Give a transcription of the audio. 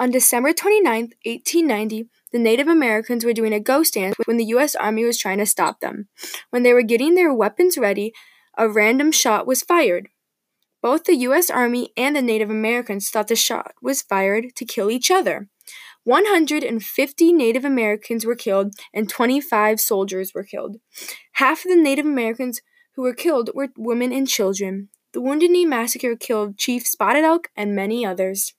On December 29, 1890, the Native Americans were doing a ghost dance when the U.S. Army was trying to stop them. When they were getting their weapons ready, a random shot was fired. Both the U.S. Army and the Native Americans thought the shot was fired to kill each other. 150 Native Americans were killed and 25 soldiers were killed. Half of the Native Americans who were killed were women and children. The Wounded Knee Massacre killed Chief Spotted Elk and many others.